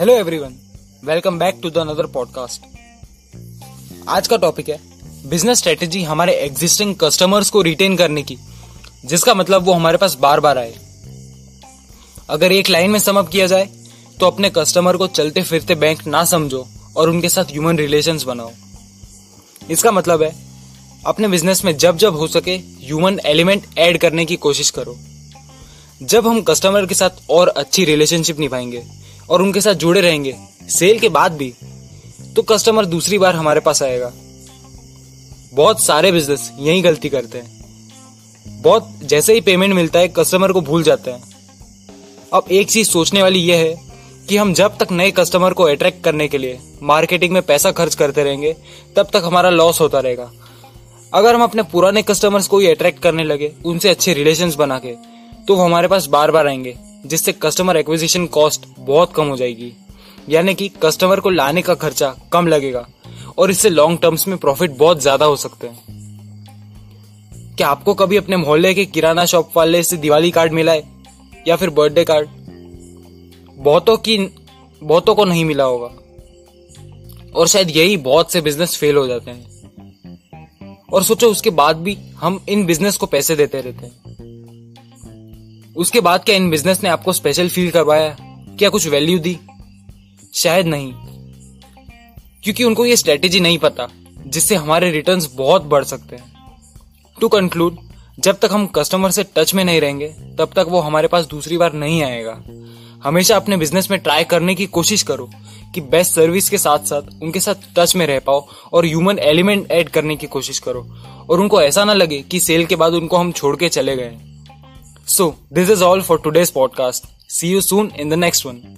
Hello everyone welcome back to the another podcast आज का topic है बिज़नेस स्ट्रेटेजी हमारे एग्जिस्टिंग कस्टमर्स को रिटेन करने की, जिसका मतलब वो हमारे पास बार बार आए। अगर एक लाइन में समअप किया जाए तो अपने कस्टमर को चलते फिरते बैंक ना समझो और उनके साथ ह्यूमन रिलेशंस बनाओ। इसका मतलब है, अपने बिज़नेस में जब जब हो सके ह्यूमन एलिमेंट ऐड करने की कोशिश करो। जब हम कस्टमर के साथ और अच्छी रिलेशनशिप निभाएँगे और उनके साथ जुड़े रहेंगे। सेल के बाद भी तो कस्टमर दूसरी बार हमारे पास आएगा। बहुत सारे बिज़नेस यही गलती करते हैं। बहुत जैसे ही पेमेंट मिलता है कस्टमर को भूल जाते हैं। अब एक चीज़ सोचने वाली यह है कि हम जब तक नए कस्टमर को अट्रैक्ट करने के लिए मार्केटिंग में पैसा खर्च करते रहेंगे, तब तक हमारा लॉस होता रहेगा। अगर हम अपने पुराने कस्टमर्स को ही अट्रैक्ट करने लगे, उनसे अच्छे रिलेशन बना के तो वो हमारे पास बार बार आएँगे। जिससे कस्टमर एक्विजिशन कॉस्ट बहुत कम हो जाएगी। यानी कि कस्टमर को लाने का खर्चा कम लगेगा और इससे लॉन्ग टर्म्स में प्रॉफिट बहुत ज़्यादा हो सकते हैं। क्या आपको कभी अपने मोहल्ले के किराना शॉप वाले से दिवाली कार्ड मिला है? या फिर बर्थडे कार्ड बहुतों की बहुतों को नहीं मिला होगा। और शायद यही बहुत से बिज़नेस फेल हो जाते हैं। और सोचो, उसके बाद भी हम इन बिज़नेस को पैसे देते रहते हैं। उसके बाद क्या इन बिज़नेस ने आपको स्पेशल फील करवाया? क्या कुछ वैल्यू दी? शायद नहीं। क्योंकि उनको ये स्ट्रेटेजी नहीं पता, जिससे हमारे रिटर्न्स बहुत बढ़ सकते हैं। टू कंक्लूड जब तक हम कस्टमर से टच में नहीं रहेंगे, तब तक वो हमारे पास दूसरी बार नहीं आएगा। हमेशा अपने बिज़नेस में ट्राई करने की कोशिश करो कि बेस्ट सर्विस के साथ साथ उनके साथ टच में रह पाओ और ह्यूमन एलिमेंट ऐड करने की कोशिश करो। और उनको ऐसा ना लगे कि सेल के बाद उनको हम छोड़ के चले गए। So, this is all for today's podcast. See you soon in the next one.